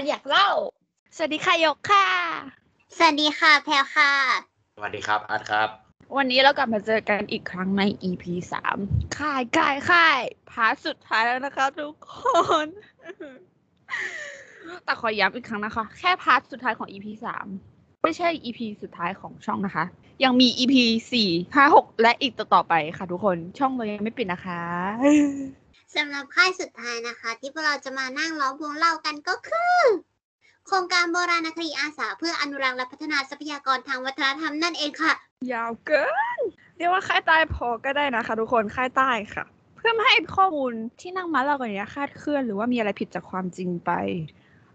กูอยากเล่า สวัสดีค่ะหยกค่ะ สวัสดีค่ะ แพลวค่ะ สวัสดีครับอาร์ตครับ วันนี้เรากลับมาเจอกันอีกครั้งใน EP สามค่ายค่ายค่าย part สุดท้ายแล้วนะคะทุกคน แต่ขอย้ำอีกครั้งนะคะ แค่ part สุดท้ายของ EP สามไม่ใช่ EP สุดท้ายของช่องนะคะ ยังมี EP สี่ห้าหกและอีกต่อๆไปค่ะทุกคน ช่องเรายังไม่ปิดนะคะ สำหรับค่ายสุดท้ายนะคะ ที่พวกเราจะมานั่งล้อมวงเล่ากันก็คือ โครงการโบราณคดีอาสาเพื่ออนุรักษ์และพัฒนาทรัพยากรทางวัฒนธรรมนั่นเองค่ะ ยาวเกิน เรียกว่าค่ายใต้พอก็ได้นะคะ ทุกคนค่ายใต้ค่ะ เพื่อไม่ให้ข้อมูลที่นั่งมาเล่ากันเนี้ยคลาดเคลื่อนหรือว่ามีอะไรผิดจากความจริงไป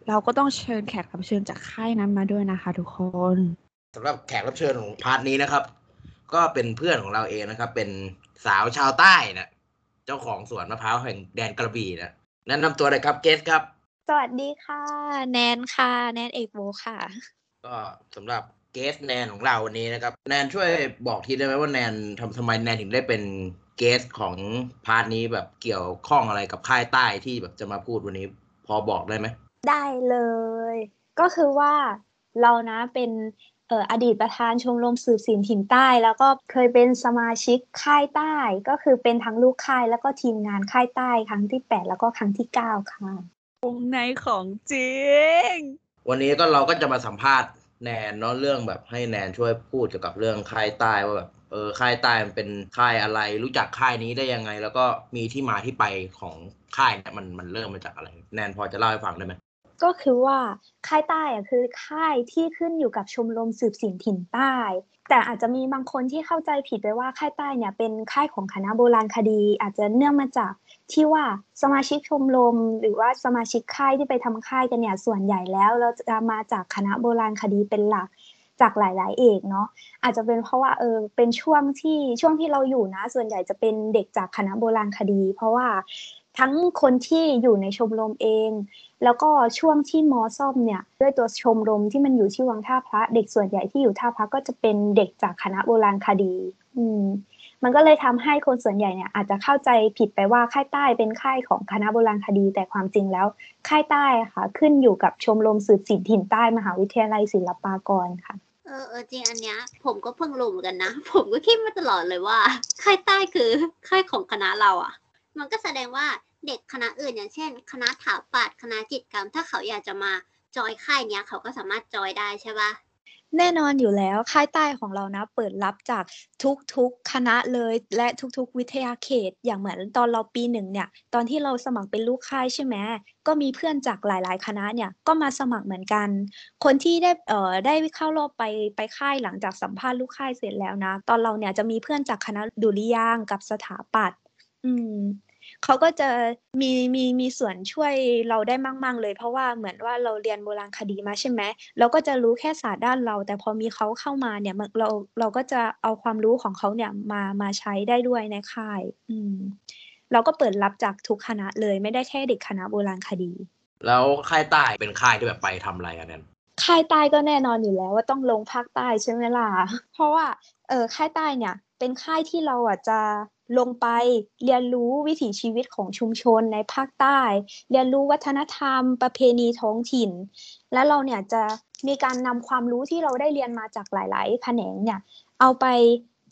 เราก็ต้องเชิญแขกรับเชิญจากค่ายนั้นมาด้วยนะคะ ทุกคนสำหรับแขกรับเชิญของพาร์ทนี้นะครับ ก็เป็นเพื่อนของเราเองนะครับ เป็นสาวชาวใต้นะ เจ้าของสวนมะพร้าวแห่งแดนกระบี่นะแนะนำตัวเลยครับเกสครับ สวัสดีค่ะ แนนค่ะ แนนเอกโบค่ะ ก็สำหรับเกสแนนของเราวันนี้นะครับ แนนช่วยบอกทีได้ไหมว่าแนนทำทำไมแนนถึงได้เป็นเกสของพาร์ทนี้แบบเกี่ยวข้องอะไรกับค่ายใต้ที่แบบจะมาพูดวันนี้ พอบอกได้ไหมได้เลย ก็คือว่าเรานะเป็นเอ่ออดีตประธานชมรมสืบสินถิ่นใต้ แล้วก็เคยเป็นสมาชิกค่ายใต้ ก็คือเป็นทั้งลูกค่ายแล้วก็ทีมงานค่ายใต้ครั้งที่ 8 แล้วก็ครั้งที่ 9 ค่ะวงในของจริง วันนี้ก็เราก็จะมาสัมภาษณ์แนนเนาะเรื่องแบบให้แนนช่วยพูดเกี่ยวกับเรื่องค่ายใต้ว่าแบบเออค่ายใต้มันเป็นค่ายอะไร รู้จักค่ายนี้ได้ยังไง แล้วก็มีที่มาที่ไปของค่ายเนี่ยมันมันเริ่มมาจากอะไร แนนพอจะเล่าให้ฟังได้ไหม ก็คือว่าค่ายใต้อะคือค่ายที่ขึ้นอยู่กับชมรมสืบสินถิ่นใต้ แต่อาจจะมีบางคนที่เข้าใจผิดไปว่าค่ายใต้เนี่ยเป็นค่ายของคณะโบราณคดี อาจจะเนื่องมาจากที่ว่าสมาชิกชมรมหรือว่าสมาชิกค่ายที่ไปทำค่ายกันเนี่ยส่วนใหญ่แล้วเราจะมาจากคณะโบราณคดีเป็นหลักจากหลาย ๆ เอกเนาะอาจจะเป็นเพราะว่าเออเป็นช่วงที่ช่วงที่เราอยู่นะ ส่วนใหญ่จะเป็นเด็กจากคณะโบราณคดี เพราะว่า ทั้งคนที่อยู่ในชมรมเอง แล้วก็ช่วงที่มอซ่อมเนี่ย ด้วยตัวชมรมที่มันอยู่ที่วังท่าพระ เด็กส่วนใหญ่ที่อยู่ท่าพระก็จะเป็นเด็กจากคณะโบราณคดี อืม มันก็เลยทำให้คนส่วนใหญ่เนี่ยอาจจะเข้าใจผิดไปว่าค่ายใต้เป็นค่ายของคณะโบราณคดี แต่ความจริงแล้ว ค่ายใต้ค่ะ ขึ้นอยู่กับชมรมสืบสินถิ่นใต้มหาวิทยาลัยศิลปากรค่ะเออเออจริงอันเนี้ยผมก็เพิ่งรู้เหมือนกันนะ ผมก็คิดมาตลอดเลยว่า ค่ายใต้คือค่ายของคณะเราอะ มันก็แสดงว่าเด็กคณะอื่นอย่างเช่น คณะถาปัดคณะจิตกรรม ถ้าเขาอยากจะมาจอยค่ายเนี้ยเขาก็สามารถจอยได้ใช่ปะแน่นอนอยู่แล้วค่ายใต้ของเรานะ เปิดรับจากทุกๆคณะเลย และทุกๆ วิทยาเขต อย่างเหมือนตอนเราปีหนึ่งเนี่ย ตอนที่เราสมัครเป็นลูกค่ายใช่ไหมก็มีเพื่อนจากหลายๆ คณะเนี่ยก็มาสมัครเหมือนกัน คนที่ได้เอ่อได้เข้ารอบไปไปค่ายหลังจากสัมภาษณ์ลูกค่ายเสร็จแล้วนะ ตอนเราเนี่ยจะมีเพื่อนจากคณะดุริยางกับสถาปัตย์อืม เขาก็จะมีมีมีส่วนช่วยเราได้มากๆเลย เพราะว่าเหมือนว่าเราเรียนโบราณคดีมาใช่ไหมเราก็จะรู้แค่ศาสตร์ด้านเรา แต่พอมีเขาเข้ามาเนี่ยมันเราเราก็จะเอาความรู้ของเขาเนี่ยมามาใช้ได้ด้วยในค่าย อืม เราก็เปิดรับจากทุกคณะเลยไม่ได้แค่เด็กคณะโบราณคดี แล้วค่ายใต้เป็นค่ายที่แบบไปทำอะไรอะแนนค่ายใต้ก็แน่นอนอยู่แล้วว่าต้องลงภาคใต้ใช่ไหมล่ะ เพราะว่า เออค่ายใต้เนี่ย เป็นค่ายที่เราอะจะ ลงไปเรียนรู้วิถีชีวิตของชุมชนในภาคใต้ เรียนรู้วัฒนธรรม ประเพณีท้องถิ่น และเราเนี่ยจะมีการนำความรู้ที่เราได้เรียนมาจากหลายๆ แขนงเนี่ยเอาไป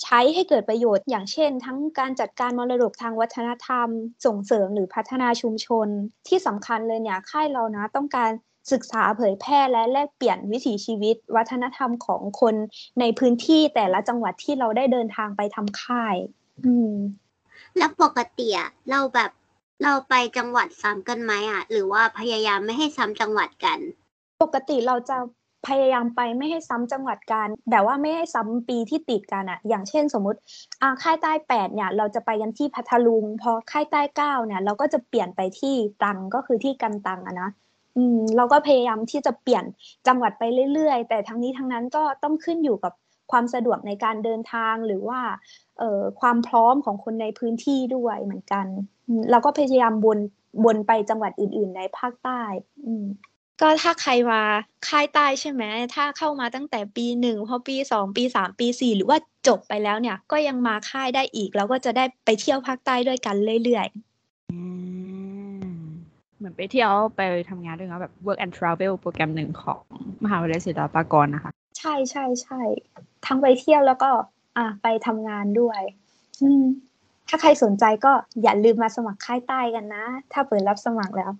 ใช้ให้เกิดประโยชน์ อย่างเช่น ทั้งการจัดการมรดกทางวัฒนธรรม ส่งเสริมหรือพัฒนาชุมชน ที่สำคัญเลยเนี่ยค่ายเรานะต้องการศึกษาเผยแพร่และแลกเปลี่ยนวิถีชีวิต วัฒนธรรมของคนในพื้นที่แต่ละจังหวัดที่เราได้เดินทางไปทำค่าย อืม แล้วปกติอะเราแบบเราไปจังหวัดซ้ำกันไหมอะหรือว่าพยายามไม่ให้ซ้ำจังหวัดกัน ปกติเราจะพยายามไปไม่ให้ซ้ำจังหวัดกัน แต่ว่าไม่ให้ซ้ำปีที่ติดกันอะอย่างเช่นสมมติอ่าค่ายใต้แปดเนี่ย เราจะไปกันที่พัทลุง พอค่ายใต้เก้าเนี่ย เราก็จะเปลี่ยนไปที่ตรังก็คือที่กันตังอะนะอืมเราก็พยายามที่จะเปลี่ยนจังหวัดไปเรื่อยๆ แต่ทั้งนี้ทั้งนั้นก็ต้องขึ้นอยู่กับ ความสะดวกในการเดินทางหรือว่าเอ่อความพร้อมของคนในพื้นที่ด้วยเหมือนกันอืมเราก็พยายามบนบนไปจังหวัดอื่น ๆ ในภาคใต้อืมก็ถ้าใครมาค่ายใต้ใช่ไหมถ้าเข้ามาตั้งแต่ปีหนึ่งพอปีสองปีสามปีสี่หรือว่าจบไปแล้วเนี่ย ก็ยังมาค่ายได้อีกแล้วก็จะได้ไปเที่ยวภาคใต้ด้วยกันเรื่อยอืมเหมือนไปเที่ยวไปทำงานด้วยนะแบบ work and travel โปรแกรมหนึ่งของมหาวิทยาลัยศิลปากรนะคะ ใช่ใช่ใช่ ทั้งไปเที่ยวแล้วก็ อะไปทำงานด้วย อืม ถ้าใครสนใจก็อย่าลืมมาสมัครค่ายใต้กันนะ ถ้าเปิดรับสมัครแล้ว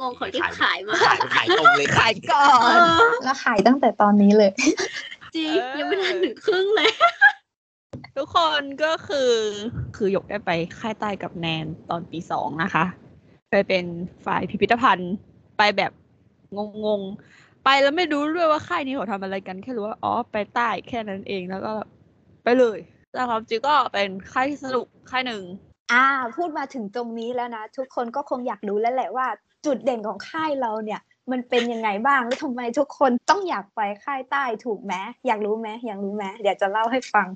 งงคนที่ขายมาขายขายตรงเลยขายก่อเอนอแล้วขายตั้งแต่ตอนนี้เลย จริงยังไม่ทันถึงครึ่งเลย ทุกคนก็คือคือหยกได้ไปค่ายใต้กับแนนตอนปีสองนะคะ ไปเป็นฝ่ายพิพิธภัณฑ์ไปแบบงงๆ ไปแล้วไม่รู้ด้วยว่าค่ายนี้เขาทำอะไรกันแค่รู้ว่าอ๋อไปใต้แค่นั้นเองแล้วก็ไปเลยแต่ความจริงก็เป็นค่ายที่สนุกค่ายหนึ่งอ่า พูดมาถึงตรงนี้แล้วนะ ทุกคนก็คงอยากรู้แล้วแหละว่า จุดเด่นของค่ายเราเนี่ย มันเป็นยังไงบ้างแล้วทำไมทุกคนต้องอยากไปค่ายใต้ถูกไหมอยากรู้ไหมอยากรู้ไหมเดี๋ยวจะเล่าให้ฟัง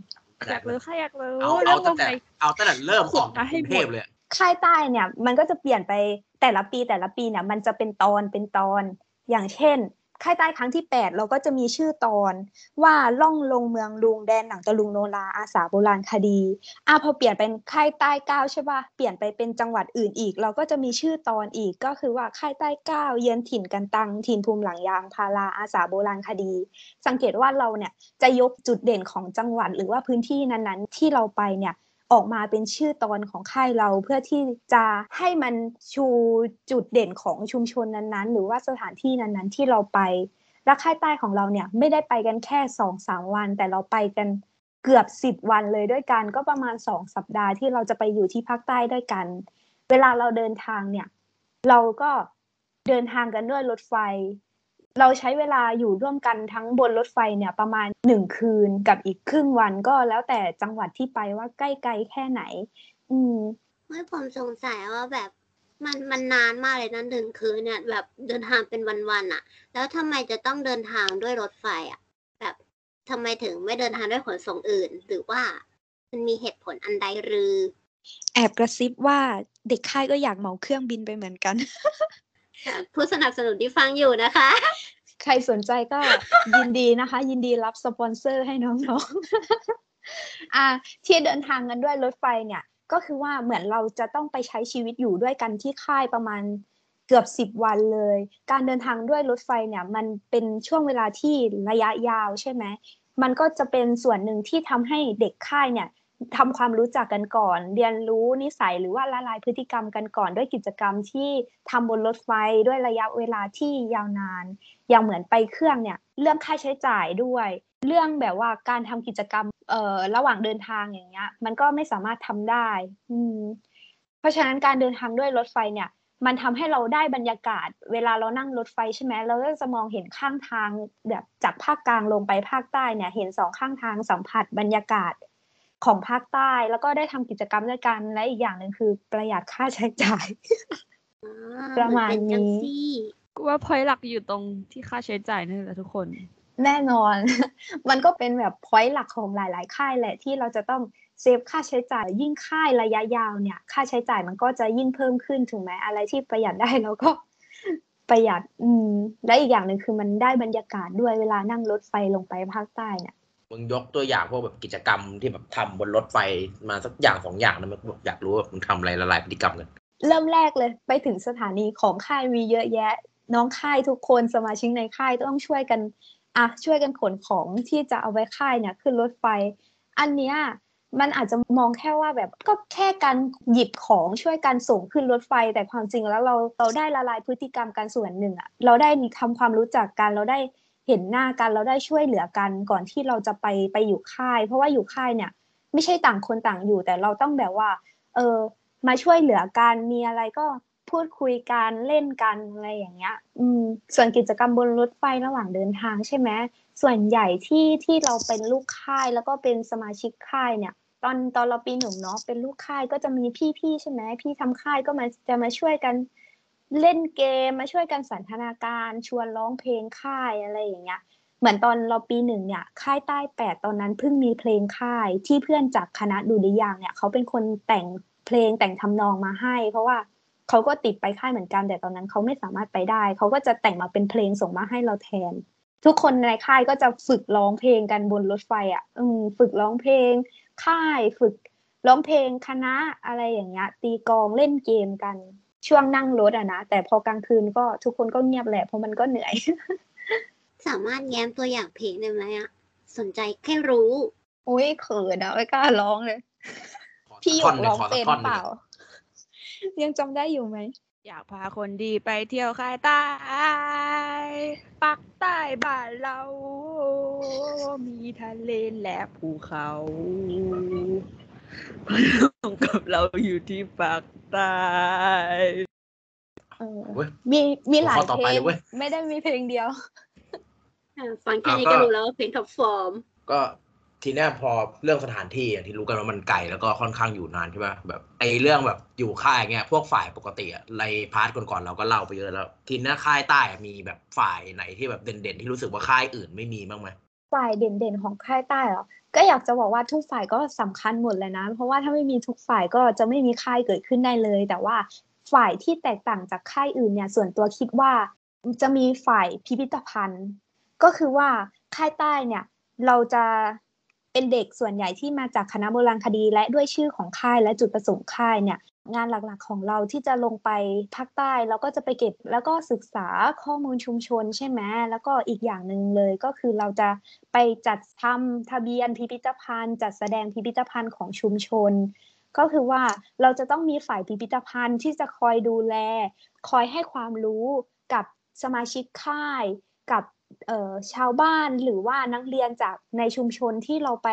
อยากรู้ค่ะอยากรู้เอาแล้เอาวตั้วงงแต่ไหนเอาตั้งแต่เริ่มออกขุดมาให้กรุงเทพหมดเลยค่ายใต้เนี่ย มันก็จะเปลี่ยนไปแต่ละปีแต่ละปีเนี่ยมันจะเป็นตอนเป็นตอน อย่างเช่น ค่ายใต้ครั้งที่ 8 เราก็จะมีชื่อตอนว่าล่องลงเมืองลุงแดนหนังตะลุงโนราอาสาโบราณคดีอะพอเปลี่ยนเป็นค่ายใต้เก้าใช่ป่ะเปลี่ยนไปเป็นจังหวัดอื่นอีก เราก็จะมีชื่อตอนอีกก็คือว่าค่ายใต้เก้าเยือนถิ่นกันตังถิ่นภูมิหลังยางพาราอาสาโบราณคดี สังเกตว่าเราเนี่ยจะยกจุดเด่นของจังหวัดหรือว่าพื้นที่นั้นๆ ที่เราไปเนี่ย ออกมาเป็นชื่อตอนของค่ายเราเพื่อที่จะให้มันชูจุดเด่นของชุมชนนั้นๆ หรือว่าสถานที่นั้นๆ ที่เราไปและค่ายใต้ของเราเนี่ยไม่ได้ไปกันแค่สองสามวัน แต่เราไปกันเกือบสิบวันเลยด้วยกันก็ประมาณสองสัปดาห์ที่เราจะไปอยู่ที่ภาคใต้ด้วยกัน เวลาเราเดินทางเนี่ย เราก็เดินทางกันด้วยรถไฟ เราใช้เวลาอยู่ร่วมกันทั้งบนรถไฟเนี่ยประมาณหนึ่งคืนกับอีกครึ่งวันก็แล้วแต่จังหวัดที่ไปว่าใกล้ไกลแค่ไหน อืมเฮ้ยผมสงสัยว่าแบบมันมันนานมากเลยนะหนึ่งคืนเนี่ย แบบเดินทางเป็นวันๆอะแล้วทำไมจะต้องเดินทางด้วยรถไฟอะแบบทำไมถึงไม่เดินทางด้วยขนส่งอื่น หรือว่ามันมีเหตุผลอันใดหรือ แอบกระซิบว่าเด็กค่ายก็อยากเหมาเครื่องบินไปเหมือนกัน ผู้สนับสนุนที่ฟังอยู่นะคะ ใครสนใจก็ยินดีนะคะ ยินดีรับสปอนเซอร์ให้น้องๆอ่าที่เดินทางกันด้วยรถไฟเนี่ย ก็คือว่าเหมือนเราจะต้องไปใช้ชีวิตอยู่ด้วยกันที่ค่ายประมาณเกือบสิบวันเลย การเดินทางด้วยรถไฟเนี่ย มันเป็นช่วงเวลาที่ระยะยาวใช่ไหมมันก็จะเป็นส่วนหนึ่งที่ทำให้เด็กค่ายเนี่ย ทำความรู้จักกันก่อน เรียนรู้นิสัยหรือว่าละลายพฤติกรรมกันก่อน ด้วยกิจกรรมที่ทำบนรถไฟด้วยระยะเวลาที่ยาวนาน อย่างเหมือนไปเครื่องเนี่ย เรื่องค่าใช้จ่ายด้วย เรื่องแบบว่าการทำกิจกรรมเอ่อระหว่างเดินทางอย่างเงี้ย มันก็ไม่สามารถทำได้ อืม เพราะฉะนั้นการเดินทางด้วยรถไฟเนี่ย มันทำให้เราได้บรรยากาศ เวลาเรานั่งรถไฟใช่ไหมเราก็จะมองเห็นข้างทางแบบจากภาคกลางลงไปภาคใต้เนี่ย เห็นสองข้างทางสัมผัสบรรยากาศ ของภาคใต้แล้วก็ได้ทำกิจกรรมด้วยกันและอีกอย่างหนึ่งคือประหยัดค่าใช้จ่ายอ่ประมาณเหอนเป็จังนี้ซี่กูว่าพอยหลักอยู่ตรงที่ค่าใช้จ่ายนี่แหละทุกคน แน่นอน มันก็เป็นแบบพอยต์หลักของหลาย ๆ ค่ายแหละที่เราจะต้องเซฟค่าใช้จ่ายยิ่งค่ายระยะยาวเนี่ย ค่าใช้จ่ายมันก็จะยิ่งเพิ่มขึ้นถูกไหมอะไรที่ประหยัดได้เราก็ประหยัด อืม และอีกอย่างหนึ่งคือมันได้บรรยากาศด้วยเวลานั่งรถไฟลงไปภาคใต้เนี่ย มึงยกตัวอย่างพวกแบบกิจกรรมที่แบบทำบนรถไฟมาสักอย่างสองอย่างนะมึงอยากรู้ว่ามึงทำอะไรละลายพฤติกรรมกันเริ่มแรกเลย ไปถึงสถานีของค่ายมีเยอะแยะ น้องค่ายทุกคนสมาชิกในค่ายต้องช่วยกันอะช่วยกันขนของที่จะเอาไว้ค่ายเนี่ยขึ้นรถไฟ อันเนี้ยมันอาจจะมองแค่ว่าแบบก็แค่การหยิบของช่วยกันส่งขึ้นรถไฟ แต่ความจริงแล้วเราเราได้ละลายพฤติกรรมกันส่วนหนึ่งอะเราได้ทำความรู้จักกันเราได้ เห็นหน้ากันเราได้ช่วยเหลือกันก่อนที่เราจะไปไปอยู่ค่าย เพราะว่าอยู่ค่ายเนี่ย ไม่ใช่ต่างคนต่างอยู่ แต่เราต้องแบบว่า เออมาช่วยเหลือกันมีอะไรก็พูดคุยกันเล่นกันอะไรอย่างเงี้ย อืม ส่วนกิจกรรมบนรถไฟระหว่างเดินทางใช่ไหมส่วนใหญ่ที่ที่เราเป็นลูกค่ายแล้วก็เป็นสมาชิกค่ายเนี่ย ตอนตอนเราปีหนึ่งเนาะเป็นลูกค่ายก็จะมีพี่ๆใช่ไหมพี่ทำค่ายก็มาจะมาช่วยกัน เล่นเกมมาช่วยกันสันทนาการชวนร้องเพลงค่ายอะไรอย่างเงี้ย เหมือนตอนเราปีหนึ่งเนี่ย ค่ายใต้แปดตอนนั้นเพิ่งมีเพลงค่ายที่เพื่อนจากคณะดุริยางเนี่ยเขาเป็นคนแต่งเพลงแต่งทำนองมาให้ เพราะว่าเขาก็ติดไปค่ายเหมือนกันแต่ตอนนั้นเขาไม่สามารถไปได้เขาก็จะแต่งมาเป็นเพลงส่งมาให้เราแทน ทุกคนในค่ายก็จะฝึกร้องเพลงกันบนรถไฟอะ อืมฝึกร้องเพลง ค่ายฝึกร้องเพลงคณะอะไรอย่างเงี้ยตีกองเล่นเกมกัน ช่วงนั่งรถอะนะ แต่พอกลางคืนก็ทุกคนก็เงียบแหละเพราะมันก็เหนื่อย สามารถแง้มตัวอย่างเพลงได้ไหมอะสนใจแค่รู้อุ้ยเขินอะไม่กล้าร้องเลย พี่หยท่อกนหนึ่ร้งองขอสัเป็กนท่อนหเปนึ่งล่า ยังจำได้อยู่ไหม อยากพาคนดีไปเที่ยวค่ายใต้ปักใต้บ้านเรา มีทะเลและภูเขา พร้อมกับเราอยู่ที่ปากใต้เออเว้ยมีมีหลายหัวข้อต่อเพลไปงเลยเว้ย ไม่ได้มีเพลงเดียว อ่าฟังแค่นี้อ่าก็ก็รู้แล้วว่าเพลงท็อปฟอร์ม ก็ทีเนี้ยพอเรื่องสถานที่อย่างที่รู้กันว่ามันไกลแล้วก็ค่อนข้างอยู่นานใช่ป่ะแบบไอ้เรื่องแบบอยู่ค่ายเงี้ยพวกฝ่ายปกติอะใน part ก่อนๆเราก็เล่าไปเยอะแล้ว ทีเนี้ยค่ายใต้อะมีแบบฝ่ายไหนที่แบบเด่นๆที่รู้สึกว่าค่ายอื่นไม่มีบ้างไหม ฝ่ายเด่นๆของค่ายใต้เหรอ ก็อยากจะบอกว่าทุกฝ่ายก็สำคัญหมดเลยนะ เพราะว่าถ้าไม่มีทุกฝ่ายก็จะไม่มีค่ายเกิดขึ้นได้เลย แต่ว่าฝ่ายที่แตกต่างจากค่ายอื่นเนี่ย ส่วนตัวคิดว่าจะมีฝ่ายพิพิธภัณฑ์ ก็คือว่าค่ายใต้เนี่ยเราจะเป็นเด็กส่วนใหญ่ที่มาจากคณะโบราณคดี และด้วยชื่อของค่ายและจุดประสงค์ค่ายเนี่ย งานหลักๆของเราที่จะลงไปภาคใต้เราก็จะไปเก็บแล้วก็ศึกษาข้อมูลชุมชนใช่ไหมแล้วก็อีกอย่างหนึ่งเลยก็คือเราจะไปจัดทำทะเบียนพิพิธภัณฑ์ จัดแสดงพิพิธภัณฑ์ของชุมชน ก็คือว่าเราจะต้องมีฝ่ายพิพิธภัณฑ์ที่จะคอยดูแล คอยให้ความรู้กับสมาชิกค่ายกับชาวบ้านหรือว่านักเรียนจากในชุมชนที่เราไป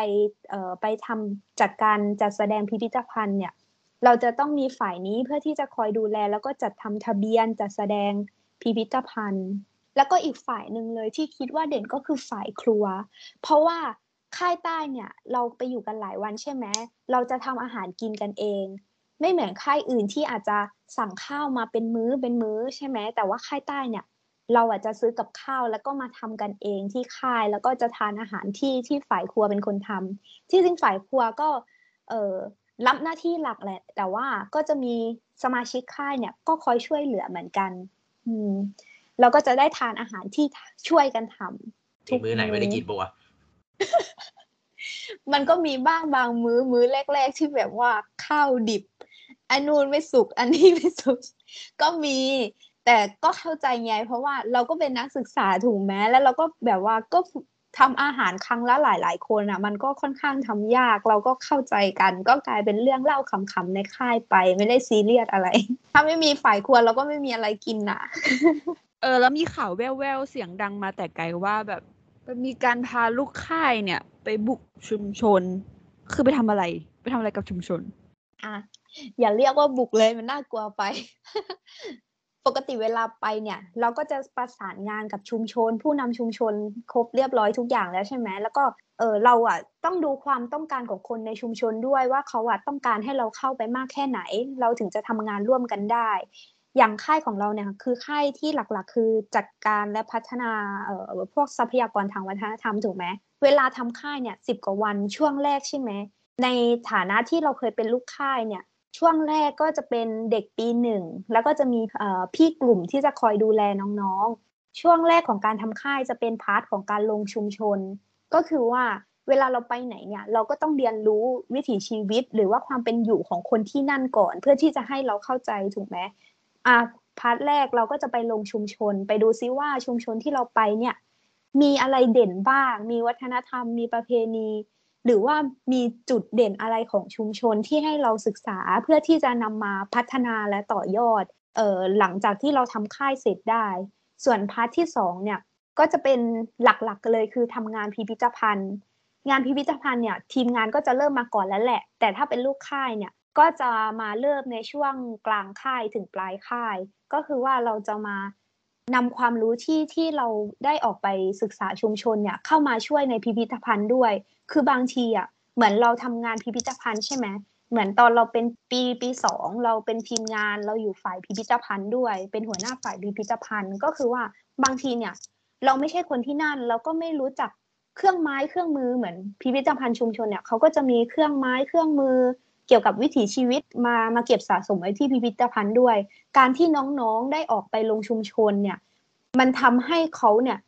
ไปทำจัดการจัดแสดงพิพิธภัณฑ์เนี่ย เราจะต้องมีฝ่ายนี้เพื่อที่จะคอยดูแล แล้วก็จัดทำทะเบียนจัดแสดงพิพิธภัณฑ์ แล้วก็อีกฝ่ายหนึ่งเลยที่คิดว่าเด่นก็คือฝ่ายครัว เพราะว่าค่ายใต้เนี่ยเราไปอยู่กันหลายวันใช่ไหมเราจะทำอาหารกินกันเอง ไม่เหมือนค่ายอื่นที่อาจจะสั่งข้าวมาเป็นมื้อเป็นมื้อใช่ไหมแต่ว่าค่ายใต้เนี่ยเราอาจจะซื้อกับข้าวแล้วก็มาทำกันเองที่ค่ายแล้วก็จะทานอาหารที่ที่ฝ่ายครัวเป็นคนทำที่จริงฝ่ายครัวก็เออ รับหน้าที่หลักแหละ แต่ว่าก็จะมีสมาชิกค่ายเนี่ย ก็คอยช่วยเหลือเหมือนกัน อืมเราก็จะได้ทานอาหารที่ช่วยกันทำที่มื้อไหนไม่ได้กินปะวะมันก็มีบ้างบางมื้อมื้อแรก ๆ ที่แบบว่าข้าวดิบ อันนู้นไม่สุก อันนี้ไม่สุก ก็มี แต่ก็เข้าใจไง เพราะว่าเราก็เป็นนักศึกษาถูกไหมแล้วเราก็แบบว่าก็ ทำอาหารครั้งละหลาย ๆ คนอะ มันก็ค่อนข้างทำยาก เราก็เข้าใจกัน ก็กลายเป็นเรื่องเล่าขำๆในค่ายไป ไม่ได้ซีเรียสอะไร ถ้าไม่มีฝ่ายครัวเราก็ไม่มีอะไรกินน่ะ เออ แล้วมีข่าวแว่วๆเสียงดังมาแต่ไกลว่าแบบมันมีการพาลูกค่ายเนี่ย ไปบุกชุมชน คือไปทำอะไร ไปทำอะไรกับชุมชน อะ อย่าเรียกว่าบุกเลยมันน่ากลัวไป ปกติเวลาไปเนี่ย เราก็จะประสานงานกับชุมชน ผู้นำชุมชนครบเรียบร้อยทุกอย่างแล้วใช่ไหมแล้วก็เออเราอะต้องดูความต้องการของคนในชุมชนด้วยว่าเขาอะต้องการให้เราเข้าไปมากแค่ไหน เราถึงจะทำงานร่วมกันได้ อย่างค่ายของเราเนี่ยคือค่ายที่หลักๆ คือจัดการและพัฒนาเอ่อพวกทรัพยากรทางวัฒนธรรมถูกไหมเวลาทำค่ายเนี่ยสิบกว่าวันช่วงแรกใช่ไหมในฐานะที่เราเคยเป็นลูกค่ายเนี่ย ช่วงแรกก็จะเป็นเด็กปีหนึ่งแล้วก็จะมีพี่กลุ่มที่จะคอยดูแลน้องๆ ช่วงแรกของการทำค่ายจะเป็น part ของการลงชุมชน ก็คือว่าเวลาเราไปไหนเนี่ยเราก็ต้องเรียนรู้วิถีชีวิต หรือว่าความเป็นอยู่ของคนที่นั่นก่อน เพื่อที่จะให้เราเข้าใจถูกไหมอะ part แรกเราก็จะไปลงชุมชน ไปดูซิว่าชุมชนที่เราไปเนี่ยมีอะไรเด่นบ้าง มีวัฒนธรรมมีประเพณี หรือว่ามีจุดเด่นอะไรของชุมชนที่ให้เราศึกษาเพื่อที่จะนำมาพัฒนาและต่อยอดเออหลังจากที่เราทำค่ายเสร็จได้ ส่วน part ที่สองเนี่ยก็จะเป็นหลักๆเลยคือทำงานพิพิธภัณฑ์ งานพิพิธภัณฑ์เนี่ยทีมงานก็จะเริ่มมาก่อนแล้วแหละ แต่ถ้าเป็นลูกค่ายเนี่ยก็จะมาเริ่มในช่วงกลางค่ายถึงปลายค่าย ก็คือว่าเราจะมา นำความรู้ที่ที่เราได้ออกไปศึกษาชุมชนเนี่ยเข้ามาช่วยในพิพิธภัณฑ์ด้วย คือบางทีอะเหมือนเราทำงานพิพิธภัณฑ์ใช่ไหมเหมือนตอนเราเป็นปีปีสองเราเป็นทีมงานเราอยู่ฝ่ายพิพิธภัณฑ์ด้วย เป็นหัวหน้าฝ่ายพิพิธภัณฑ์ก็คือว่าบางทีเนี่ย เราไม่ใช่คนที่นั่น เราก็ไม่รู้จักเครื่องไม้เครื่องมือเหมือนพิพิธภัณฑ์ชุมชนเนี่ยเขาก็จะมีเครื่องไม้เครื่องมือ เกี่ยวกับวิถีชีวิตมามาเก็บสะสมไว้ที่พิพิธภัณฑ์ด้วย การที่น้องๆได้ออกไปลงชุมชนเนี่ย มันทำให้เขาเนี่ย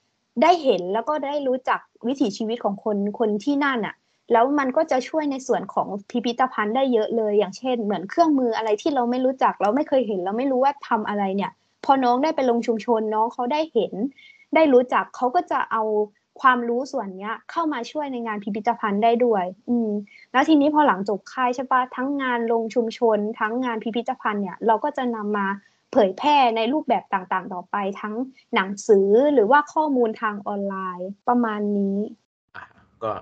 ได้เห็นแล้วก็ได้รู้จักวิถีชีวิตของคนคนที่นั่นอะ แล้วมันก็จะช่วยในส่วนของพิพิธภัณฑ์ได้เยอะเลย อย่างเช่น เหมือนเครื่องมืออะไรที่เราไม่รู้จัก เราไม่เคยเห็น เราไม่รู้ว่าทำอะไรเนี่ย พอน้องได้ไปลงชุมชนน้องเขาได้เห็น ได้รู้จักเขาก็จะเอา ความรู้ส่วนเนี้ย เข้ามาช่วยในงานพิพิธภัณฑ์ได้ด้วย อืม แล้วทีนี้พอหลังจบค่ายใช่ปะทั้งงานลงชุมชน ทั้งงานพิพิธภัณฑ์เนี่ย เราก็จะนำมาเผยแพร่ในรูปแบบต่างๆ ต่อไปทั้งหนังสือหรือว่าข้อมูลทางออนไลน์ประมาณนี้อะก็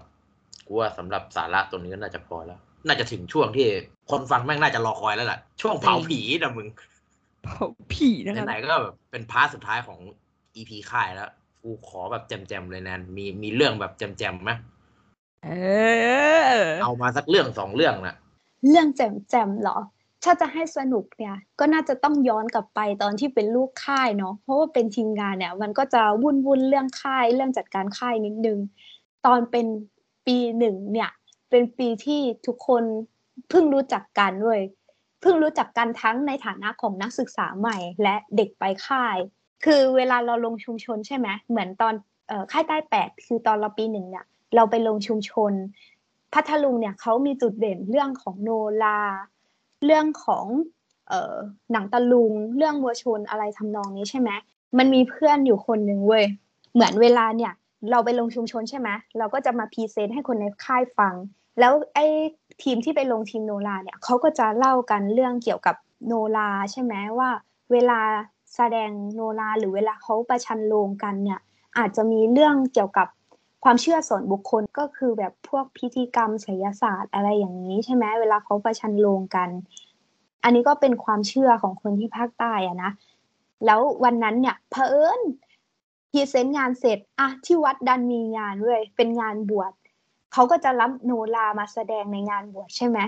กูว่าสำหรับสาระตรงนี้ก็น่าจะพอแล้ว น่าจะถึงช่วงที่คนฟังแม่งน่าจะรอคอยแล้วล่ะ ช่วงเผาผีนะมึงเผาผีนะคะไหนๆก็แบบเป็นพาร์ทสุดท้ายของ EP ค่ายแล้ว กูขอแบบแจมๆเลยแนนมีมีเรื่องแบบแจมๆไหมเออ เอามาสักเรื่องสองเรื่องนะเรื่องแจ่มๆเหรอ ถ้าจะให้สนุกเนี่ย ก็น่าจะต้องย้อนกลับไปตอนที่เป็นลูกค่ายเนาะเพราะว่าเป็นทีมงานเนี่ย มันก็จะวุ่นวุ่นๆเรื่องค่ายเรื่องจัดการค่ายนิดนึง ตอนเป็นปีหนึ่งเนี่ย เป็นปีที่ทุกคนเพิ่งรู้จักกันเว้ยเพิ่งรู้จักกันทั้งในฐานะของนักศึกษาใหม่ และเด็กไปค่าย คือเวลาเราลงชุมชนใช่ไหมเหมือนตอนค่ายใต้แปดคือตอนเราปีหนึ่งเนี่ยเราไปลงชุมชน พัทลุงเนี่ยเขามีจุดเด่นเรื่องของโนราเรื่องของเออหนังตะลุง เรื่องวัวชนอะไรทำนองนี้ใช่ไหมมันมีเพื่อนอยู่คนหนึ่งเว้ยเหมือนเวลาเนี่ยเราไปลงชุมชนใช่ไหมเราก็จะมา present ให้คนในค่ายฟัง แล้วไอ้ทีมที่ไปลงทีมโนราเนี่ยเขาก็จะเล่ากันเรื่องเกี่ยวกับโนราใช่ไหมว่า เวลา แสดงโนราหรือเวลาเขาประชันโรงกันเนี่ย อาจจะมีเรื่องเกี่ยวกับความเชื่อส่วนบุคคลก็คือแบบพวกพิธีกรรมไสยศาสตร์อะไรอย่างนี้ใช่ไหมเวลาเขาประชันโรงกัน อันนี้ก็เป็นความเชื่อของคนที่ภาคใต้อะนะแล้ววันนั้นเนี่ยเผอิญพรีเซนต์งานเสร็จอะที่วัดดันมีงานเว้ยเป็นงานบวชเขาก็จะรับโนรามาแสดงในงานบวชใช่ไหม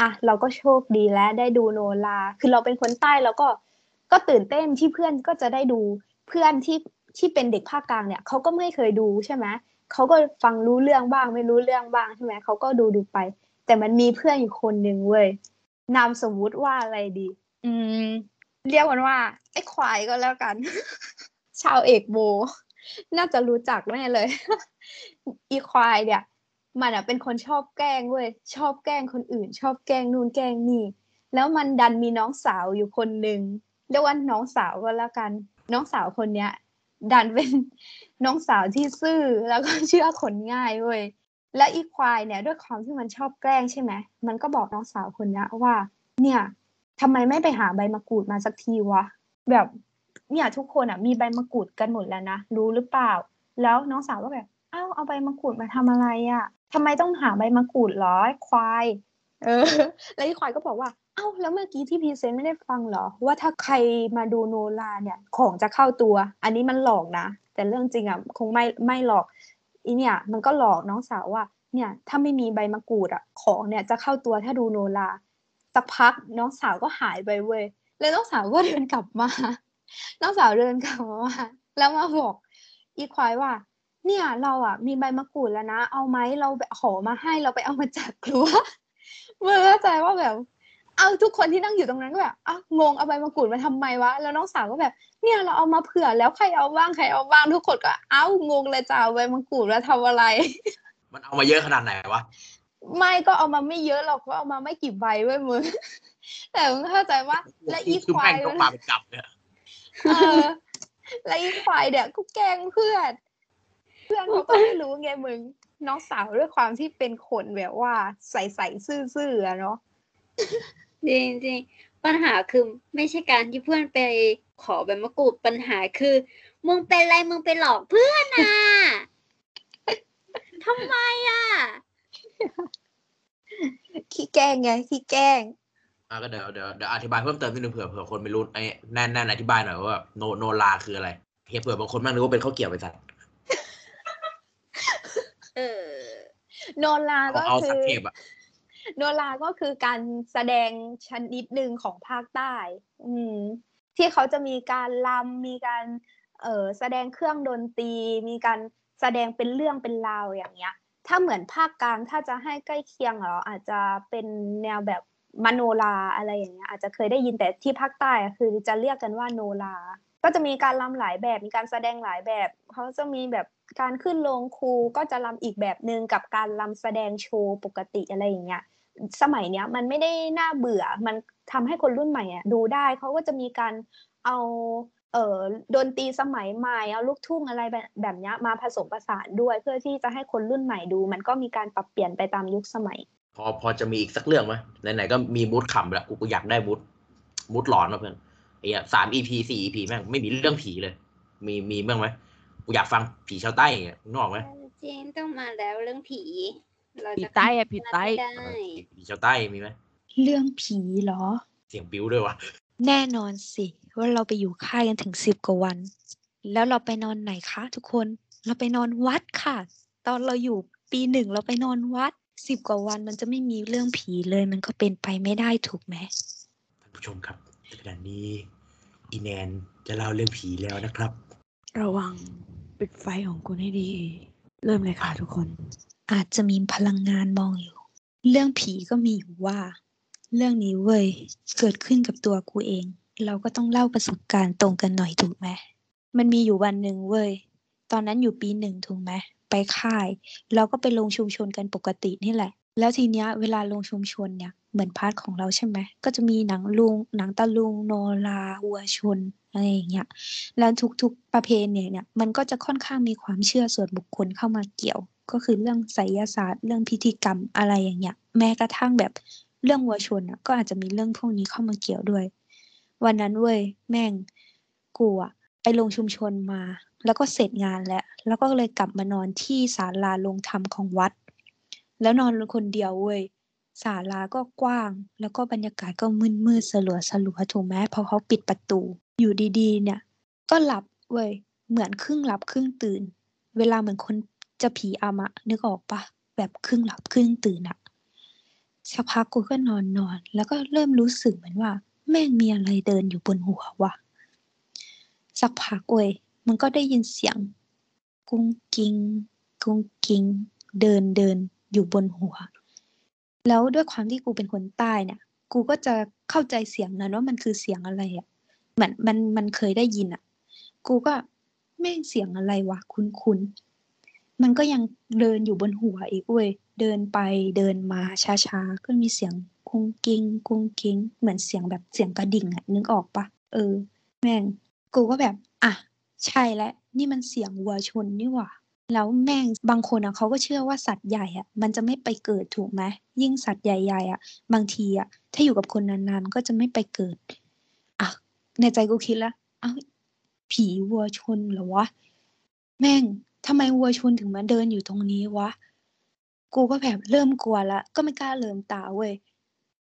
อะเราก็โชคดีแล้วได้ดูโนราคือเราเป็นคนใต้แล้วก็ ก็ตื่นเต้นที่เพื่อนก็จะได้ดูเพื่อนที่ที่เป็นเด็กภาคกลางเนี่ยเขาก็ไม่เคยดูใช่ไหมเขาก็ฟังรู้เรื่องบ้าง ไม่รู้เรื่องบ้างใช่ไหมเขาก็ดูดูไป แต่มันมีเพื่อนอยู่คนหนึ่งเว้ยนามสมมุติว่าอะไรดี อืม เรียกมันว่าไอ้ควายก็แล้วกัน ชาวเอกโบ น่าจะรู้จักแน่เลย อีควายเนี่ย มันอะเป็นคนชอบแกล้งเว้ยชอบแกล้งคนอื่น ชอบแกล้งนู่นแกล้งนี่ แล้วมันดันมีน้องสาวอยู่คนหนึ่ง เรียกว่าน้องสาวก็แล้วกัน น้องสาวคนเนี้ย ดันเป็นน้องสาวที่ซื่อแล้วก็เชื่อคนง่ายเว้ยและอีควายเนี่ยด้วยความที่มันชอบแกล้งใช่ไหมมันก็บอกน้องสาวคนนี้ว่า เนี่ยทำไมไม่ไปหาใบมะกรูดมาสักทีวะแบบเนี่ยทุกคนอะมีใบมะกรูดกันหมดแล้วนะรู้หรือเปล่า แล้วน้องสาวก็แบบอ้าวเอาใบมะกรูดมาทำอะไรอะทำไมต้องหาใบมะกรูดหรอไอ้ควาย เออ แล้วไอ้ควายก็บอกว่า เอ้า แล้วเมื่อกี้ที่ present ไม่ได้ฟังเหรอ ว่าถ้าใครมาดูโนราเนี่ย ของจะเข้าตัว อันนี้มันหลอกนะ แต่เรื่องจริงอะคงไม่ไม่หลอก อีเนี่ย มันก็หลอกน้องสาวว่า เนี่ย ถ้าไม่มีใบมะกรูดอะ ของเนี่ยจะเข้าตัวถ้าดูโนราสักพักน้องสาวก็หายไปเว้ย แล้วน้องสาวก็เดินกลับมา น้องสาวเดินกลับมาแล้วมาบอกอีควายว่า เนี่ย เราอะมีใบมะกรูดแล้วนะ เอาไหมเราขอมาให้เราไปเอามาจากครัว มื่อเข้าใจว่าแบบ เอาทุกคนที่นั่งอยู่ตรงนั้นก็แบบอ้าวงงเอาใบมะกรูดมาทำไมวะ แล้วน้องสาวก็แบบ เนี่ยเราเอามาเผื่อแล้วใครเอาบ้างใครเอาบ้างทุกคนก็ เอ้างงเลยจ้าเอาใบมะกรูดแล้วทำอะไร มันเอามาเยอะขนาดไหนวะ ไม่ก็เอามาไม่เยอะหรอกก็เอามาไม่กี่ใบเว้ยมึง แต่มึงเข้าใจว่า และอีคือควาแม่ยงต้องมาเป็นกลับเนี่ยเออและอีควายเนี่ยก็แกล้งเพื่อน เพื่อนเขาก็ไม่รู้ไงมึงน้องสาวด้วยความที่เป็นคนแบบว่า ใส่ใส่ซื่อๆอะเนาะจริงจริงๆปัญหาคือไม่ใช่การที่เพื่อนไปขอใบมะกรูดปัญหาคือ มึงเป็นอะไรมึงไปหลอกเพื่อนอะทำไมอะขี้แกล้งไงขี้แกล้งอะก็เดี๋ยวเดี๋ยวเดี๋ยวอธิบายเพิ่มเติมนิดนึงเผื่อเผื่อคนไม่รู้ไอ้แน่นแน่นอธิบายหน่อยว่าโนโนลาคืออะไรเฮียเผื่อบางคนแม่งนึกว่าเป็นข้าวเกรี๊ยวไปสัตว์ เออ โนราเอาก็เอาคืสักอเทปอะโนราก็คือการแสดงชนิดหนึ่งของภาคใต้ อืม ที่เขาจะมีการลำมีการ เอ่อแสดงเครื่องดนตรี มีการแสดงเป็นเรื่องเป็นราวอย่างเงี้ย ถ้าเหมือนภาคกลางถ้าจะให้ใกล้เคียงเหรออาจจะเป็นแนวแบบมโนราอะไรอย่างเงี้ย อาจจะเคยได้ยินแต่ที่ภาคใต้อะคือจะเรียกกันว่าโนรา ก็จะมีการรำหลายแบบ มีการแสดงหลายแบบ เขาจะมีแบบการขึ้นโรงครูก็จะรำอีกแบบหนึ่งกับการรำแสดงโชว์ปกติอะไรอย่างเงี้ย สมัยเนี้ยมันไม่ได้น่าเบื่อ มันทำให้คนรุ่นใหม่อะดูได้ เขาก็จะมีการเอาเอ่อดนตรีสมัยใหม่เอาลูกทุ่งอะไรแบบแบบเนี้ยมาผสมผสานด้วย เพื่อที่จะให้คนรุ่นใหม่ดู มันก็มีการปรับเปลี่ยนไปตามยุคสมัย พอพอจะมีอีกสักเรื่องไหมไหนๆก็มีมูดขำแล้วกูอยากได้มูดมูดหลอนมาเพื่อน ไอ้เหี้ยสาม EP สี่ EP แม่งไม่มีเรื่องผีเลย มีมีบ้างไหมกูอยากฟังผีชาวใต้อย่างเงี้ยนึกออกไหมเจนต้องมาแล้วเรื่องผี เราผีจะใต้อะผีใต้ไม่ได้ผีชาวใต้มีไหมเรื่องผีเหรอ เสียงบิ้วด้วยวะแน่นอนสิ ว่าเราไปอยู่ค่ายกันถึงสิบกว่าวัน แล้วเราไปนอนไหนคะ ทุกคนเราไปนอนวัดค่ะ ตอนเราอยู่ปีหนึ่งเราไปนอนวัดสิบกว่าวันมันจะไม่มีเรื่องผีเลย มันก็เป็นไปไม่ได้ถูกไหมท่านผู้ชมครับ ขณะนี้อีแนนจะเล่าเรื่องผีแล้วนะครับ ระวังปิดไฟของคุณให้ดี เริ่มเลยค่ะทุกคน อาจจะมีพลังงานมองอยู่ เรื่องผีก็มีอยู่ว่า เรื่องนี้เว้ยเกิดขึ้นกับตัวกูเอง เราก็ต้องเล่าประสบการณ์ตรงกันหน่อยถูกไหมมันมีอยู่วันหนึ่งเว้ยตอนนั้นอยู่ปีหนึ่งถูกไหมไปค่าย เราก็ไปลงชุมชนกันปกตินี่แหละ แล้วทีเนี้ยเวลาลงชุมชนเนี่ย เหมือนพาร์ทของเราใช่ไหมก็จะมีหนังลุงหนังตะลุงโนราวัวชนอะไรอย่างเงี้ยแล้วทุกๆประเพณีเนี่ยมันก็จะค่อนข้างมีความเชื่อส่วนบุคคลเข้ามาเกี่ยว ก็คือเรื่องไสยศาสตร์เรื่องพิธีกรรมอะไรอย่างเงี้ยแม้กระทั่งแบบเรื่องวัวชนอะก็อาจจะมีเรื่องพวกนี้เข้ามาเกี่ยวด้วย วันนั้นเว้ยแม่งกูอะไปลงชุมชนมา แล้วก็เสร็จงานแล้ว แล้วก็เลยกลับมานอนที่ศาลาลงธรรมของวัด แล้วนอนคนเดียวเว้ย ศาลาก็กว้าง แล้วก็บรรยากาศก็มืดมืดๆสลัวสลัวถูกไหมเพราะเขาปิดประตู อยู่ดีๆ เนี่ย ก็หลับเว้ยเหมือนครึ่งหลับครึ่งตื่น เวลาเหมือนคนจะผีอำอะนึกออกปะแบบครึ่งหลับครึ่งตื่นอะสักพักกูก็นอนนอน แล้วก็เริ่มรู้สึกเหมือนว่า แม่งมีอะไรเดินอยู่บนหัววะสักพักเว้ยมันก็ได้ยินเสียง กุ้งกิง กุ้งกิง เดินเดินอยู่บนหัว แล้วด้วยความที่กูเป็นคนใต้เนี่ย กูก็จะเข้าใจเสียงนั้นว่ามันคือเสียงอะไรอะเหมือนมันมันเคยได้ยินอะกูก็แม่เสียงอะไรวะคุ้นคุ้นๆมันก็ยังเดินอยู่บนหัวอีกเว้ยเดินไปเดินมาช้าๆก็มีเสียงกุ้งกิงกุ้งกิงเหมือนเสียงแบบเสียงกระดิ่งอะนึกออกปะเออ แม่ง กูก็แบบ อะ ใช่แล้วนี่มันเสียงวัวชนนี่หว่า แล้วแม่งบางคนอะเขาก็เชื่อว่าสัตว์ใหญ่อะ มันจะไม่ไปเกิดถูกไหมยิ่งสัตว์ใหญ่ๆอะ บางทีอะ ถ้าอยู่กับคนนานๆก็จะไม่ไปเกิดอะในใจกูคิดแล้วเอ้าผีวัวชนเหรอวะแม่งทำไมวัวชนถึงมาเดินอยู่ตรงนี้วะกูก็แบบเริ่มกลัวละก็ไม่กล้าลืมตาเว้ย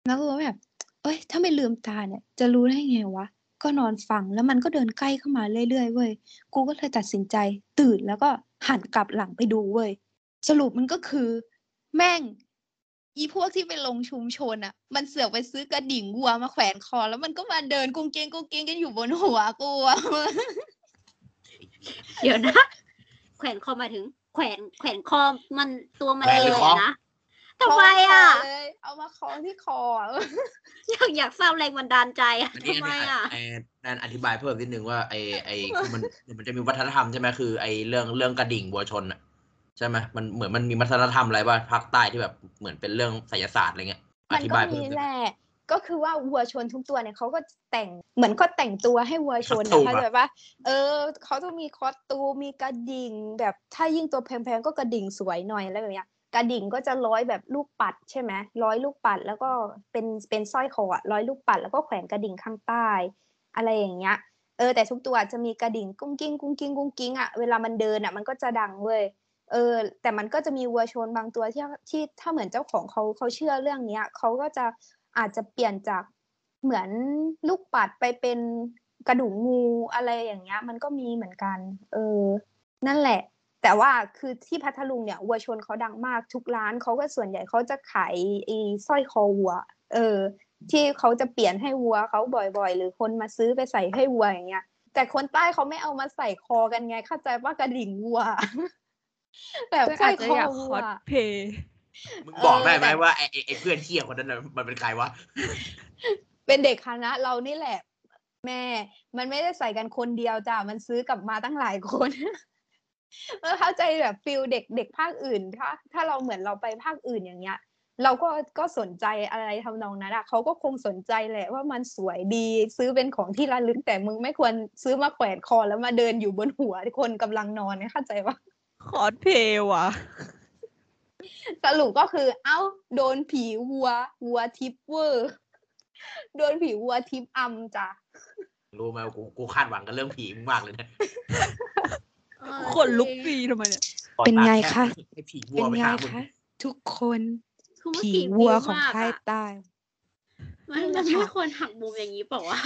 แล้วกูก็แบบ เอ้ย ถ้าไม่ลืมตาเนี่ย จะรู้ได้ไงวะ ก็นอนฟังแล้วมันก็เดินใกล้เข้ามาเรื่อยๆเว้ยกูก็เลยตัดสินใจ ตื่นแล้วก็หันกลับหลังไปดูเว้ยสรุปมันก็คือ แม่ง อีพวกที่ไปลงชุมชนอะมันเสือกไปซื้อกระดิ่งวัวมาแขวนคอ แล้วมันก็มาเดินกุ้งเกงกุ้งเกงกันอยู่บนหัวกูอะเดี๋ยวนะ แขวนคอหมายถึง แขวนแขวนคอมันตัวมันแขวนเลหรืยอคออะนะ ทำไมอะคเลยเอามาคล้องที่คออะอยากอยากทราบแรงบันดาลใจอะอันนี้ทำอันไมนี้อะ ไอ้นั่นอธิบายเพิ่มนิดนึงว่าไอ้ไอ้คือมันมันจะมีวัฒนธรรมใช่ไหมคือไอ้เรื่องเรื่องกระดิ่งวัวชนอะใช่ไหมมันเหมือนมันมีวัฒนธรรมอะไรบ้างภาคใต้ที่แบบเหมือนเป็นเรื่องไสยศาสตร์อะไรเงี้ยอมันธิก็บายเพิ่มีมได้แหไหมละก็คือว่าวัวชนทุกตัวเนี่ยเขาก็แต่งเหมือนก็แต่งตัวให้วัวชน costume อสตูนะมเข้าใจปะเออเขาต้องมี costume มีกระดิ่ง แบบถ้ายิ่งตัวแพงๆก็กระดิ่งสวยหน่อยอะไรแบบเนี้ย กระดิ่งก็จะร้อยแบบลูกปัดใช่ไหมร้อยลูกปัดแล้วก็เป็นเป็นสร้อยคออะร้อยลูกปัดแล้วก็แขวนกระดิ่งข้างใต้ อะไรอย่างเงี้ย เออแต่ทุกตัวจะมีกระดิ่งกุ้งกิ้งกุ้งกิ้งกุ้งกิ้งอะเวลามันเดินอะมันก็จะดังเว้ยเออ แต่มันก็จะมีวัวชนบางตัวที่ที่ถ้าเหมือนเจ้าของเขาเขาเชื่อเรื่องเนี้ยเขาก็จะอาจจะเปลี่ยนจากเหมือนลูกปัดไปเป็นกระดูกงูอะไรอย่างเงี้ย มันก็มีเหมือนกัน เออ นั่นแหละ แต่ว่าคือที่พัทลุงเนี่ยวัวชนเขาดังมากทุกร้านเขาก็ส่วนใหญ่เขาจะขายไอ้สร้อยคอวัว เออ ที่เขาจะเปลี่ยนให้วัวเขาบ่อยๆ หรือคนมาซื้อไปใส่ให้วัวอย่างเงี้ย แต่คนใต้เขาไม่เอามาใส่คอกันไง เข้าใจว่ากระดิ่งวัวแบบเพื่อนสร้ออายจจะคออยากวัควอสเพย์มึงบอกได้ไหมเออแต่ว่าไอ้ไอ้ไอ้เพื่อนเที่ยคนนั้นน่ะมันเป็นใครวะเป็นเด็กคณะเรานี่แหละ แม่ มันไม่ได้ใส่กันคนเดียวจ้ะมันซื้อกลับมาตั้งหลายคน เออเข้าใจแบบฟิลเด็กเด็กภาคอื่น ถ้า ถ้าเราเหมือนเราไปภาคอื่นอย่างเงี้ย เราก็ก็สนใจอะไรทำนองนั้นอะเขาก็คงสนใจแหละว่ามันสวยดีซื้อเป็นของที่ระลึกแต่มึงไม่ควรซื้อมาแขวนคอแล้วมาเดินอยู่บนหัวคนกำลังนอนเนี่ยเข้าใจปะคอสเพลย์ว่ะสรุปก็คือ เอ้า โดนผีวัว วัวทิปเวอร์ โดนผีวัวทิปอัมจ้ะรู้ไหมว่ากูกูคาดหวังกับเรื่องผีมึงมากเลยเนี่ยเออ ขนลุกปีทำไมเนี่ย เป็นไงคะไอ้ผีวัเป็วนไปไงหามึงคะ ทุกคนคือเมื่อผีกี้วัวบิ้ของมกค่ายอะใต้มันมันไม่ควรหักมุมอย่างนี้เปล่าวะ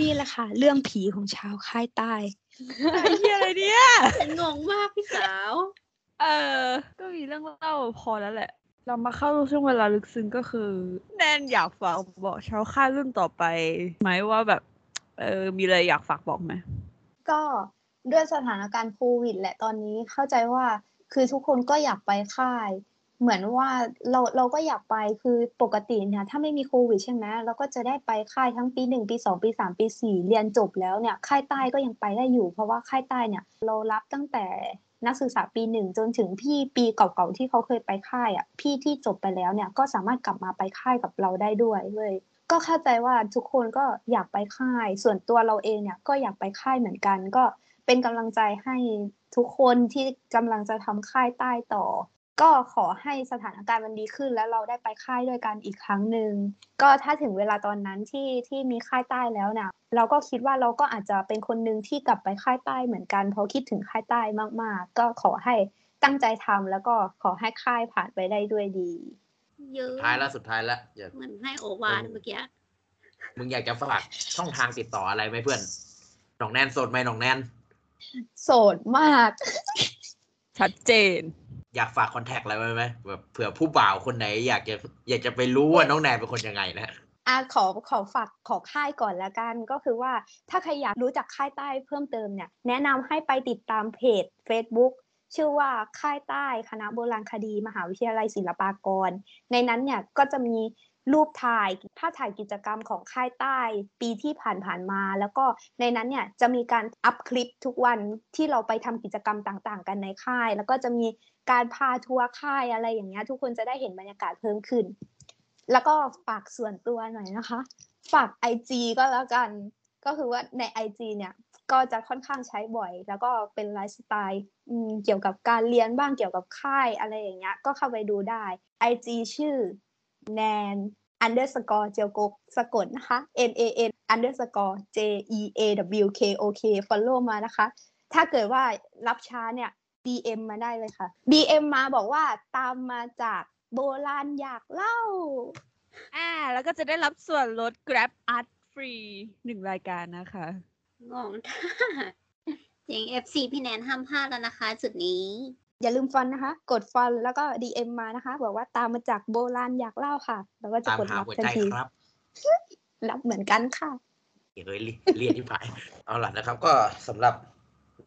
นี่แหละค่ะ เรื่องผีของชาวค่ายใต้ไอ้เหี้ยอะไรเนี่ย ฉันงงมากพี่สาว เออ ก็มีเรื่องเล่าพอแล้วแหละ เรามาเข้าช่วงเวลาลึกซึ้งก็คือ แนนอยากฝากบอกชาวค่ายรุ่นต่อไปไหมว่าแบบ เออ มีอะไรอยากฝากบอกไหมก็ ด้วยสถานการณ์โควิดแหละตอนนี้เข้าใจว่าคือทุกคนก็อยากไปค่าย เหมือนว่าเราเราก็อยากไปคือปกติเนี่ยถ้าไม่มีโควิดใช่ไหมเราก็จะได้ไปค่ายทั้งปีหนึ่งปีสองปีสามปีสี่เรียนจบแล้วเนี่ยค่ายใต้ก็ยังไปได้อยู่ เพราะว่าค่ายใต้เนี่ยเรารับตั้งแต่นักศึกษาปีหนึ่งจนถึงพี่ปีเก่าๆที่เขาเคยไปค่ายอะพี่ที่จบไปแล้วเนี่ยก็สามารถกลับมาไปค่ายกับเราได้ด้วยเว้ยก็เข้าใจว่าทุกคนก็อยากไปค่าย ส่วนตัวเราเองเนี่ยก็อยากไปค่ายเหมือนกัน ก็ เป็นกำลังใจให้ทุกคนที่กำลังจะทำค่ายใต้ต่อ ก็ขอให้สถานการณ์มันดีขึ้น แล้วเราได้ไปค่ายด้วยกันอีกครั้งหนึ่งก็ถ้าถึงเวลาตอนนั้นที่ที่มีค่ายใต้แล้วเนี่ยเราก็คิดว่าเราก็อาจจะเป็นคนหนึ่งที่กลับไปค่ายใต้เหมือนกัน เพราะคิดถึงค่ายใต้มากๆ ก็ขอให้ตั้งใจทำแล้วก็ขอให้ค่ายผ่านไปได้ด้วยดีเยอะท้ายแล้วสุดท้ายแล้วอย่าเหมือนให้โอวาทเมื่อกี้มึงอยากจะฝากช่องทางติดต่ออะไรไหมเพื่อนหนองแนนโสดไหมหนองแนน โสดมาก ชัดเจน อยากฝากคอนแทคอะไรไว้ไหมแบบเผื่อผู้บ่าวคนไหน อยากจะอยากจะไปรู้ว่าน้องแนนเป็นคนยังไงนะอะขอขอฝากขอค่ายก่อนละกัน ก็คือว่าถ้าใครอยากรู้จักค่ายใต้เพิ่มเติมเนี่ย แนะนำให้ไปติดตามเพจ Facebook ชื่อว่าค่ายใต้คณะโบราณคดี มหาวิทยาลัยศิลปากร ในนั้นเนี่ยก็จะมี รูปถ่ายภาพถ่ายกิจกรรมของค่ายใต้ปีที่ผ่านๆมา แล้วก็ในนั้นเนี่ยจะมีการอัพคลิปทุกวันที่เราไปทำกิจกรรมต่างๆ กันในค่าย แล้วก็จะมีการพาทัวร์ค่ายอะไรอย่างเงี้ยทุกคนจะได้เห็นบรรยากาศเพิ่มขึ้น แล้วก็ฝากส่วนตัวหน่อยนะคะ ฝาก IG ก็แล้วกันก็คือว่าใน IG เนี่ยก็จะค่อนข้างใช้บ่อย แล้วก็เป็นไลฟ์สไตล์เกี่ยวกับการเรียนบ้างเกี่ยวกับค่ายอะไรอย่างเงี้ยก็เข้าไปดูได้ IG ชื่อ nan underscore เจียวกกสะกดนะคะ n a n underscore j e a w k o k follow มานะคะ ถ้าเกิดว่ารับช้าเนี่ย DM มาได้เลยค่ะ DM มาบอกว่าตามมาจากโบราณอยากเล่า อ่า แล้วก็จะได้รับส่วนลด Grab Art Free หนึ่งรายการนะคะงงท่าจริง FC พี่แนนห้ามพลาดแล้วนะคะ จุดนี้ อย่าลืมฟันนะคะ กดฟันแล้วก็ DM มานะคะ บอกว่าตามมาจากโบราณอยากเล่าค่ะ แล้วก็จะตามกดหารับหัวทันใจทีครับ รับเหมือนกันค่ะเฮ้ยเรียนที่ผาย เอาล่ะนะครับ ก็สำหรับ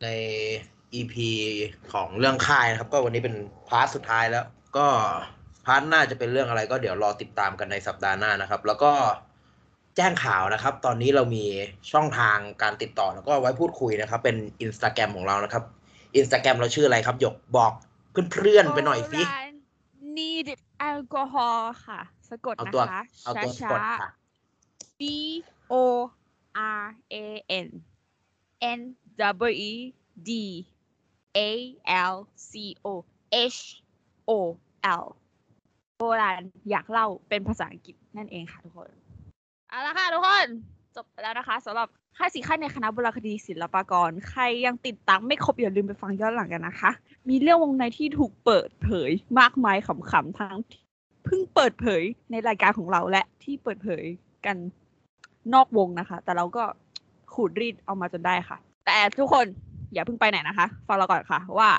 ใน EP ของเรื่องค่ายนะครับ ก็วันนี้เป็น part สุดท้ายแล้ว ก็ part หน้าจะเป็นเรื่องอะไร ก็เดี๋ยวรอติดตามกันในสัปดาห์หน้านะครับ แล้วก็แจ้งข่าวนะครับ ตอนนี้เรามีช่องทางการติดต่อแล้วก็ไว้พูดคุยนะครับ เป็นอินสตาแกรมของเรานะครับ อินสตาแกรมเราชื่ออะไรครับหยกบอกเพื่อนๆไปหน่อยสิ need alcohol ค่ะ สะกดเอานะตัวคะเอาตัวช้ากดค่ะๆ B O R A N N W E D A L C O H O L โบราณอยากเล่าเป็นภาษาอังกฤษนั่นเองค่ะทุกคน เอาละค่ะทุกคน จบไปแล้วนะคะสำหรับค่ายสีค่ายในคณะโบราณคดีศิลปากร ใครยังติดตามไม่ครบอย่าลืมไปฟังย้อนหลังกันนะคะ มีเรื่องวงในที่ถูกเปิดเผยมากมายขำๆทั้งเพิ่งเปิดเผยในรายการของเราและที่เปิดเผยกันนอกวงนะคะ แต่เราก็ขูดรีดเอามาจนได้ค่ะ แต่ทุกคนอย่าเพิ่งไปไหนนะคะ ฟังเราก่อนค่ะ ว่า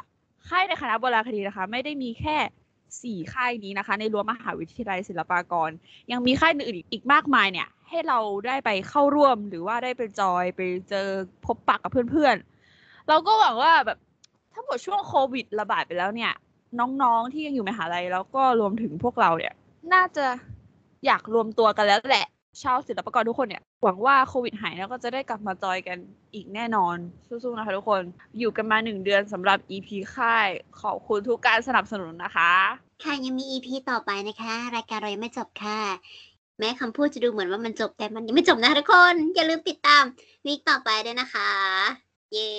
ค่ายในคณะโบราณคดีนะคะ ไม่ได้มีแค่สี่ค่ายนี้นะคะ ในรั้วมหาวิทยาลัยศิลปากร ยังมีค่ายอื่นอีกมากมายเนี่ย ให้เราได้ไปเข้าร่วมหรือว่าได้ไปจอยไปเจอพบปะกับเพื่อนๆ เราก็หวังว่าแบบถ้าหมดช่วงโควิดระบาดไปแล้วเนี่ย น้องๆที่ยังอยู่มหาลัยแล้วก็รวมถึงพวกเราเนี่ย น่าจะอยากรวมตัวกันแล้วแหละชาวศิลปกรทุกคนเนี่ย หวังว่าโควิดหายแล้วก็จะได้กลับมาจอยกันอีกแน่นอน สู้ๆนะคะทุกคน อยู่กันมาหนึ่งเดือนสำหรับ EP ค่าย ขอบคุณทุกการสนับสนุนนะคะ ค่ะยังมี EP ต่อไปนะคะ รายการเรายังไม่จบค่ะ แม้คำพูดจะดูเหมือนว่ามันจบแต่มันยังไม่จบนะทุกคน อย่าลืมติดตามวีคต่อไปด้วยนะคะ เย้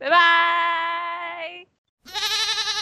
บ๊ายบาย